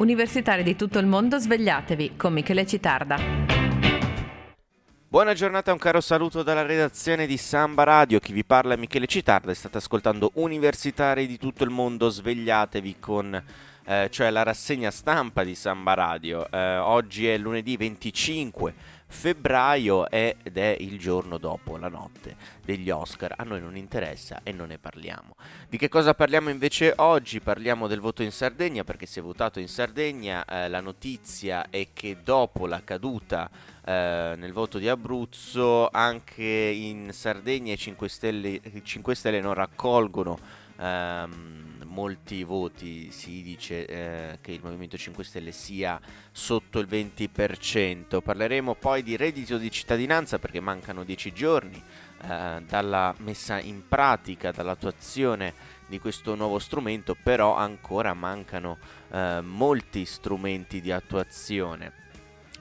Universitari di tutto il mondo, svegliatevi con Michele Citarda. Buona giornata, un caro saluto dalla redazione di Samba Radio. Chi vi parla è Michele Citarda state ascoltando Universitari di tutto il mondo, svegliatevi con eh, cioè la rassegna stampa di Samba Radio. Eh, oggi è lunedì 25 febbraio ed è il giorno dopo la notte degli Oscar. A noi non interessa e non ne parliamo. Di che cosa parliamo invece oggi? Parliamo del voto in Sardegna perché si è votato in Sardegna. Eh, la notizia è che dopo la caduta eh, nel voto di Abruzzo anche in Sardegna i 5 Stelle, 5 Stelle non raccolgono. Ehm, molti voti si dice eh, che il Movimento 5 Stelle sia sotto il 20%. Parleremo poi di reddito di cittadinanza perché mancano 10 giorni eh, dalla messa in pratica, dall'attuazione di questo nuovo strumento, però ancora mancano eh, molti strumenti di attuazione.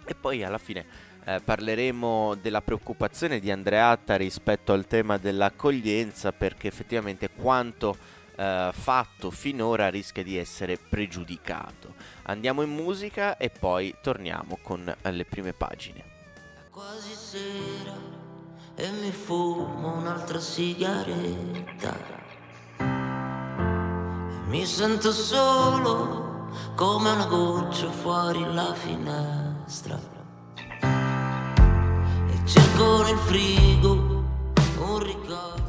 E poi alla fine eh, parleremo della preoccupazione di Andreatta rispetto al tema dell'accoglienza perché effettivamente quanto eh, fatto finora rischia di essere pregiudicato. Andiamo in musica e poi torniamo con le prime pagine. È quasi sera e mi fumo un'altra sigaretta. Mi sento solo come una goccia fuori la finestra. E cerco nel frigo un ricordo.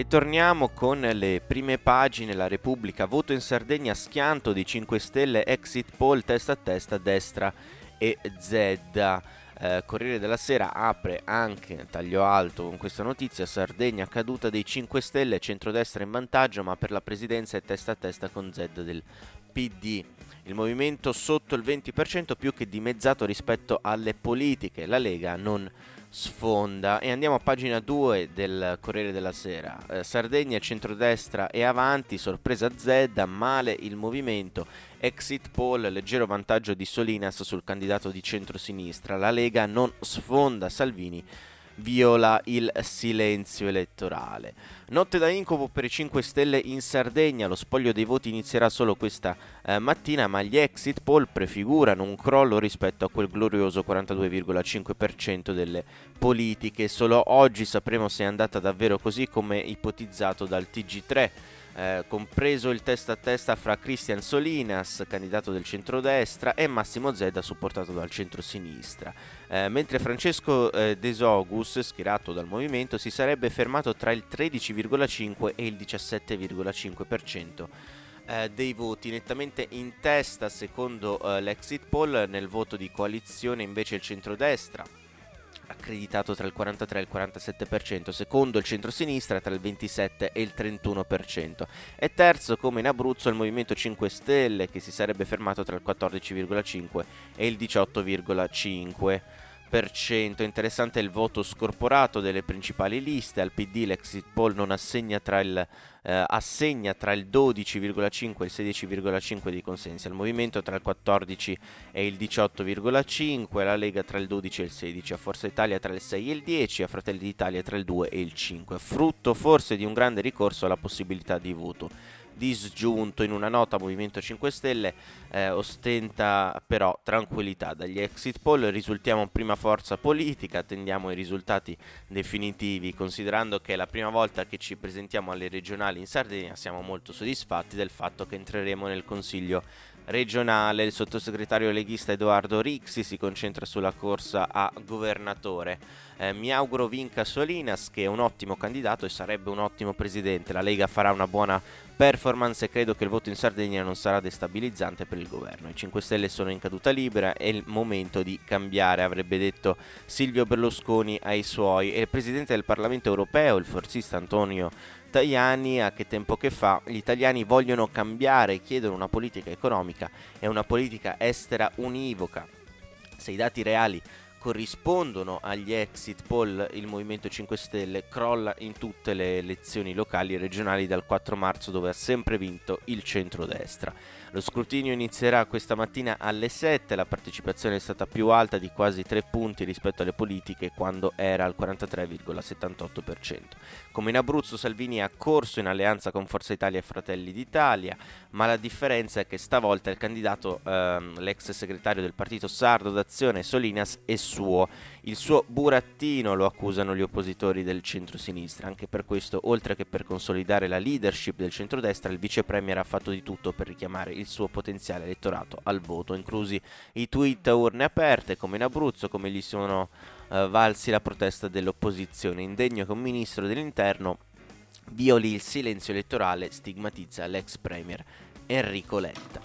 E torniamo con le prime pagine, la Repubblica, voto in Sardegna, schianto di 5 Stelle, exit poll testa a testa, destra e Zedda. Eh, Corriere della Sera apre anche taglio alto con questa notizia, Sardegna caduta dei 5 Stelle, centrodestra in vantaggio ma per la presidenza è testa a testa con Zedda del PD. Il movimento sotto il 20% più che dimezzato rispetto alle politiche, la Lega non sfonda e andiamo a pagina 2 del Corriere della Sera. Eh, Sardegna, centrodestra e avanti, sorpresa Z, male il movimento. Exit poll, leggero vantaggio di Solinas sul candidato di centrosinistra. La Lega non sfonda Salvini viola il silenzio elettorale. Notte da incubo per i 5 Stelle in Sardegna, lo spoglio dei voti inizierà solo questa eh, mattina, ma gli exit poll prefigurano un crollo rispetto a quel glorioso 42,5% delle politiche. Solo oggi sapremo se è andata davvero così come ipotizzato dal TG3 eh, compreso il testa a testa fra Christian Solinas, candidato del centrodestra, e Massimo Zedda, supportato dal centrosinistra. Eh, mentre Francesco eh, Desogus, schierato dal movimento, si sarebbe fermato tra il 13,5 e il 17,5% eh, dei voti, nettamente in testa secondo eh, l'exit poll, nel voto di coalizione invece il centrodestra accreditato tra il 43 e il 47%, secondo il centro-sinistra tra il 27 e il 31%, e terzo come in Abruzzo il Movimento 5 Stelle che si sarebbe fermato tra il 14,5 e il 18,5%. Interessante il voto scorporato delle principali liste. Al PD l'exit poll non assegna tra il, eh, assegna tra il 12,5 e il 16,5 di consensi al movimento, tra il 14 e il 18,5, alla Lega tra il 12 e il 16, a Forza Italia tra il 6 e il 10, a Fratelli d'Italia tra il 2 e il 5. Frutto forse di un grande ricorso alla possibilità di voto disgiunto in una nota Movimento 5 Stelle eh, ostenta però tranquillità dagli exit poll. Risultiamo prima forza politica attendiamo i risultati definitivi considerando che è la prima volta che ci presentiamo alle regionali in Sardegna siamo molto soddisfatti del fatto che entreremo nel consiglio regionale il sottosegretario leghista Edoardo Rixi si concentra sulla corsa a governatore. Eh, mi auguro vinca Solinas che è un ottimo candidato e sarebbe un ottimo presidente. La Lega farà una buona performance e credo che il voto in Sardegna non sarà destabilizzante per il governo. I 5 Stelle sono in caduta libera, è il momento di cambiare, avrebbe detto Silvio Berlusconi ai suoi. E il presidente del Parlamento europeo, il forzista Antonio Tajani, a che tempo che fa, gli italiani vogliono cambiare chiedono una politica economica e una politica estera univoca. Se i dati reali corrispondono agli exit poll il Movimento 5 Stelle crolla in tutte le elezioni locali e regionali dal 4 marzo dove ha sempre vinto il centrodestra. Lo scrutinio inizierà questa mattina alle 7, la partecipazione è stata più alta di quasi 3 punti rispetto alle politiche quando era al 43,78%. Come in Abruzzo Salvini ha corso in alleanza con Forza Italia e Fratelli d'Italia, ma la differenza è che stavolta il candidato, ehm, l'ex segretario del partito sardo d'azione Solinas, è suo. Il suo burattino lo accusano gli oppositori del centro-sinistra. Anche per questo, oltre che per consolidare la leadership del centrodestra, il vice premier ha fatto di tutto per richiamare il suo potenziale elettorato al voto, inclusi i tweet a urne aperte, come in Abruzzo, come gli sono eh, valsi la protesta dell'opposizione. Indegno che un ministro dell'interno violi il silenzio elettorale, stigmatizza l'ex premier Enrico Letta.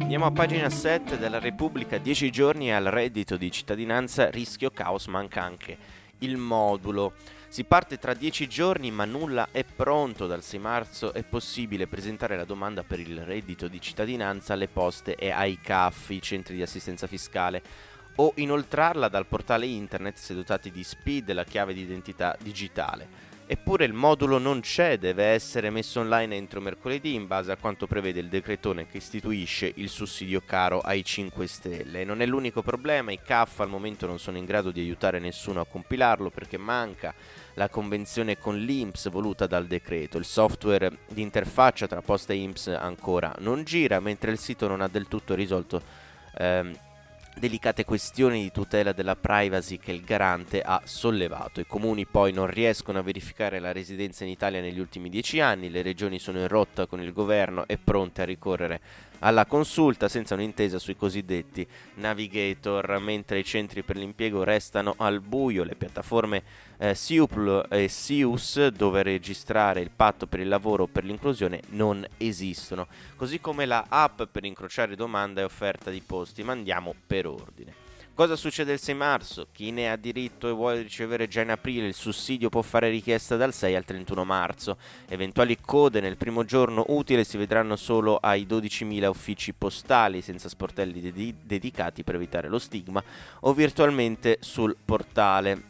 Andiamo a pagina 7 della Repubblica, 10 giorni al reddito di cittadinanza, rischio caos, manca anche il modulo. Si parte tra 10 giorni ma nulla è pronto. Dal 6 marzo è possibile presentare la domanda per il reddito di cittadinanza alle poste e ai CAF, i centri di assistenza fiscale, o inoltrarla dal portale internet se dotati di SPID, la chiave di identità digitale. Eppure il modulo non c'è, deve essere messo online entro mercoledì in base a quanto prevede il decretone che istituisce il sussidio caro ai 5 Stelle. Non è l'unico problema, i CAF al momento non sono in grado di aiutare nessuno a compilarlo perché manca la convenzione con l'INPS voluta dal decreto. Il software di interfaccia tra posta e INPS ancora non gira, mentre il sito non ha del tutto risolto ehm, delicate questioni di tutela della privacy che il garante ha sollevato. I comuni poi non riescono a verificare la residenza in Italia negli ultimi dieci anni, le regioni sono in rotta con il governo e pronte a ricorrere alla consulta senza un'intesa sui cosiddetti navigator, mentre i centri per l'impiego restano al buio, le piattaforme eh, SIUPL e SIUS dove registrare il patto per il lavoro o per l'inclusione non esistono, così come la app per incrociare domanda e offerta di posti, ma andiamo per ordine. Cosa succede il 6 marzo? Chi ne ha diritto e vuole ricevere già in aprile il sussidio può fare richiesta dal 6 al 31 marzo. Eventuali code nel primo giorno utile si vedranno solo ai 12.000 uffici postali senza sportelli ded- dedicati per evitare lo stigma o virtualmente sul portale.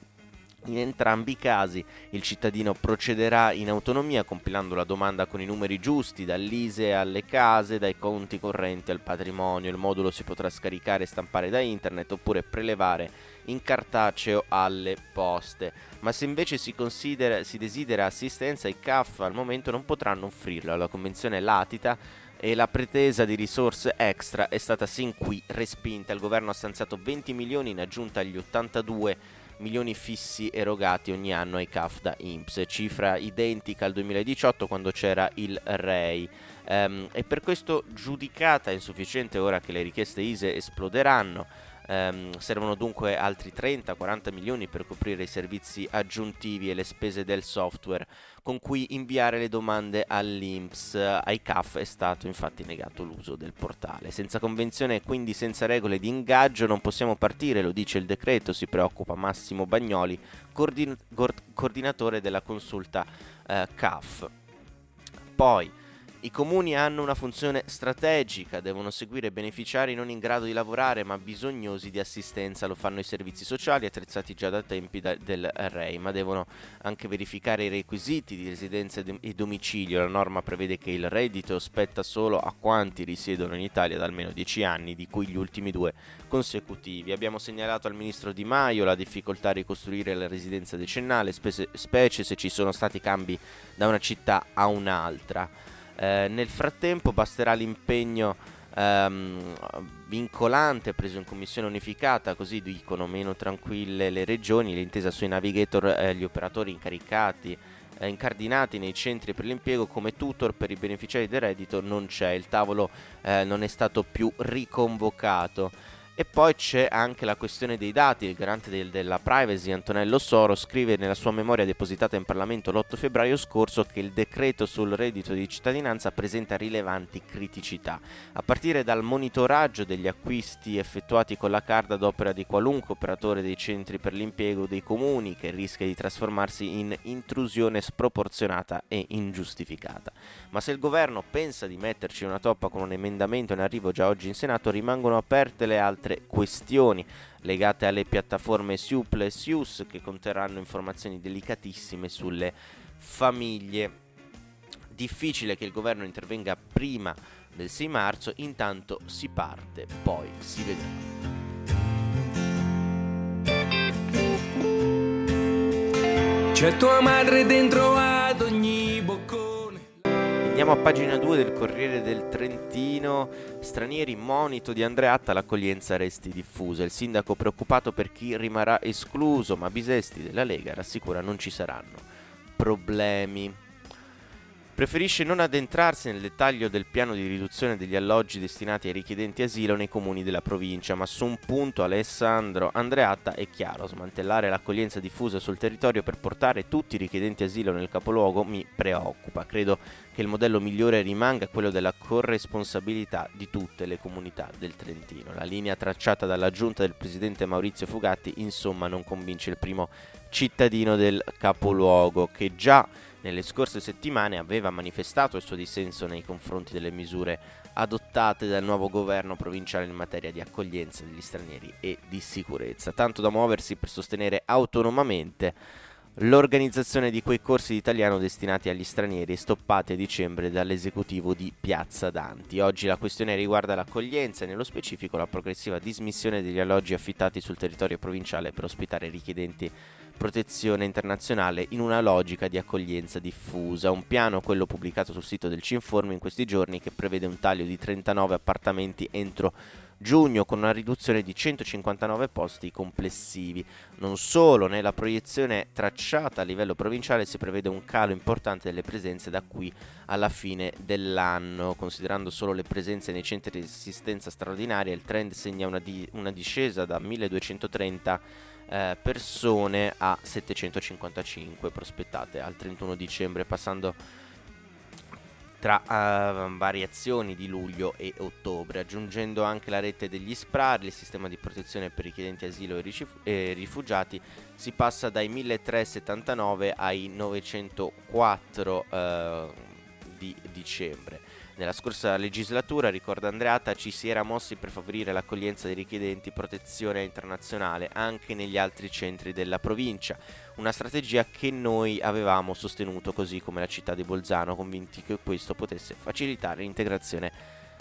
In entrambi i casi il cittadino procederà in autonomia compilando la domanda con i numeri giusti dall'ISE alle case, dai conti correnti al patrimonio. Il modulo si potrà scaricare e stampare da internet oppure prelevare in cartaceo alle poste. Ma se invece si, si desidera assistenza, i CAF al momento non potranno offrirla. La convenzione latita e la pretesa di risorse extra è stata sin qui respinta. Il governo ha stanziato 20 milioni in aggiunta agli 82 milioni fissi erogati ogni anno ai CAF da INPS, cifra identica al 2018 quando c'era il REI. Um, e per questo giudicata insufficiente ora che le richieste ISE esploderanno. Um, servono dunque altri 30-40 milioni per coprire i servizi aggiuntivi e le spese del software con cui inviare le domande all'INPS. Ai CAF è stato infatti negato l'uso del portale. Senza convenzione e quindi senza regole di ingaggio non possiamo partire, lo dice il decreto, si preoccupa Massimo Bagnoli, coordin- coordinatore della consulta eh, CAF. Poi i comuni hanno una funzione strategica, devono seguire beneficiari non in grado di lavorare ma bisognosi di assistenza, lo fanno i servizi sociali attrezzati già da tempi da, del REI, ma devono anche verificare i requisiti di residenza e domicilio. La norma prevede che il reddito spetta solo a quanti risiedono in Italia da almeno 10 anni, di cui gli ultimi due consecutivi. Abbiamo segnalato al ministro Di Maio la difficoltà a ricostruire la residenza decennale, specie, specie se ci sono stati cambi da una città a un'altra. Eh, nel frattempo basterà l'impegno ehm, vincolante preso in commissione unificata, così dicono meno tranquille le regioni, l'intesa sui navigator eh, gli operatori incaricati eh, incardinati nei centri per l'impiego come tutor per i beneficiari del reddito non c'è, il tavolo eh, non è stato più riconvocato. E poi c'è anche la questione dei dati. Il garante del, della privacy, Antonello Soro, scrive nella sua memoria depositata in Parlamento l'8 febbraio scorso che il decreto sul reddito di cittadinanza presenta rilevanti criticità, a partire dal monitoraggio degli acquisti effettuati con la card ad opera di qualunque operatore dei centri per l'impiego dei comuni, che rischia di trasformarsi in intrusione sproporzionata e ingiustificata. Ma se il governo pensa di metterci una toppa con un emendamento in arrivo già oggi in Senato, rimangono aperte le altre altre questioni legate alle piattaforme Suple e Sius che conterranno informazioni delicatissime sulle famiglie. Difficile che il governo intervenga prima del 6 marzo, intanto si parte, poi si vedrà. C'è tua madre dentro ad ogni Andiamo a pagina 2 del Corriere del Trentino. Stranieri monito di Andreatta, l'accoglienza resti diffusa. Il sindaco preoccupato per chi rimarrà escluso, ma Bisesti della Lega rassicura non ci saranno problemi. Preferisce non addentrarsi nel dettaglio del piano di riduzione degli alloggi destinati ai richiedenti asilo nei comuni della provincia, ma su un punto Alessandro Andreatta è chiaro, smantellare l'accoglienza diffusa sul territorio per portare tutti i richiedenti asilo nel capoluogo mi preoccupa. Credo che il modello migliore rimanga quello della corresponsabilità di tutte le comunità del Trentino. La linea tracciata dalla giunta del presidente Maurizio Fugatti insomma non convince il primo cittadino del capoluogo che già nelle scorse settimane aveva manifestato il suo dissenso nei confronti delle misure adottate dal nuovo governo provinciale in materia di accoglienza degli stranieri e di sicurezza, tanto da muoversi per sostenere autonomamente l'organizzazione di quei corsi di italiano destinati agli stranieri stoppati a dicembre dall'esecutivo di Piazza Danti. Oggi la questione riguarda l'accoglienza e nello specifico la progressiva dismissione degli alloggi affittati sul territorio provinciale per ospitare richiedenti protezione internazionale in una logica di accoglienza diffusa. Un piano, quello pubblicato sul sito del Cinform in questi giorni, che prevede un taglio di 39 appartamenti entro giugno con una riduzione di 159 posti complessivi. Non solo, nella proiezione tracciata a livello provinciale si prevede un calo importante delle presenze da qui alla fine dell'anno. Considerando solo le presenze nei centri di assistenza straordinaria, il trend segna una, di- una discesa da 1230 eh, persone a 755 prospettate al 31 dicembre, passando tra uh, variazioni di luglio e ottobre, aggiungendo anche la rete degli SPRAR, il sistema di protezione per richiedenti asilo e, ricif- e rifugiati, si passa dai 1379 ai 904 uh, di dicembre. Nella scorsa legislatura, ricorda Andreata, ci si era mossi per favorire l'accoglienza dei richiedenti protezione internazionale anche negli altri centri della provincia, una strategia che noi avevamo sostenuto così come la città di Bolzano, convinti che questo potesse facilitare l'integrazione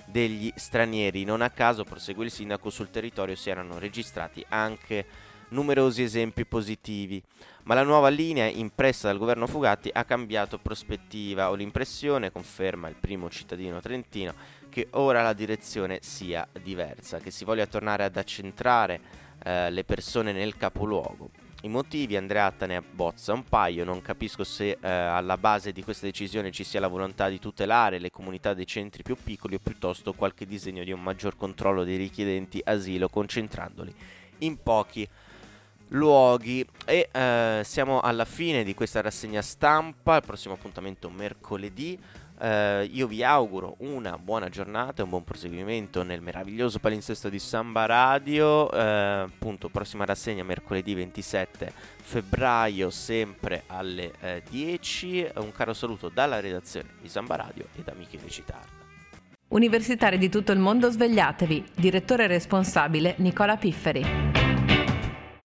degli stranieri. Non a caso, prosegue il sindaco, sul territorio si erano registrati anche numerosi esempi positivi, ma la nuova linea impressa dal governo Fugatti ha cambiato prospettiva. Ho l'impressione, conferma il primo cittadino trentino, che ora la direzione sia diversa, che si voglia tornare ad accentrare eh, le persone nel capoluogo. I motivi Andreatta ne abbozza un paio, non capisco se eh, alla base di questa decisione ci sia la volontà di tutelare le comunità dei centri più piccoli o piuttosto qualche disegno di un maggior controllo dei richiedenti asilo concentrandoli in pochi luoghi e eh, siamo alla fine di questa rassegna stampa, il prossimo appuntamento mercoledì. Uh, io vi auguro una buona giornata e un buon proseguimento nel meraviglioso palinsesto di Samba Radio. Uh, appunto, prossima rassegna mercoledì 27 febbraio, sempre alle uh, 10. Un caro saluto dalla redazione di Samba Radio e da Michele Citarda. Universitari di tutto il mondo, svegliatevi. Direttore responsabile Nicola Pifferi.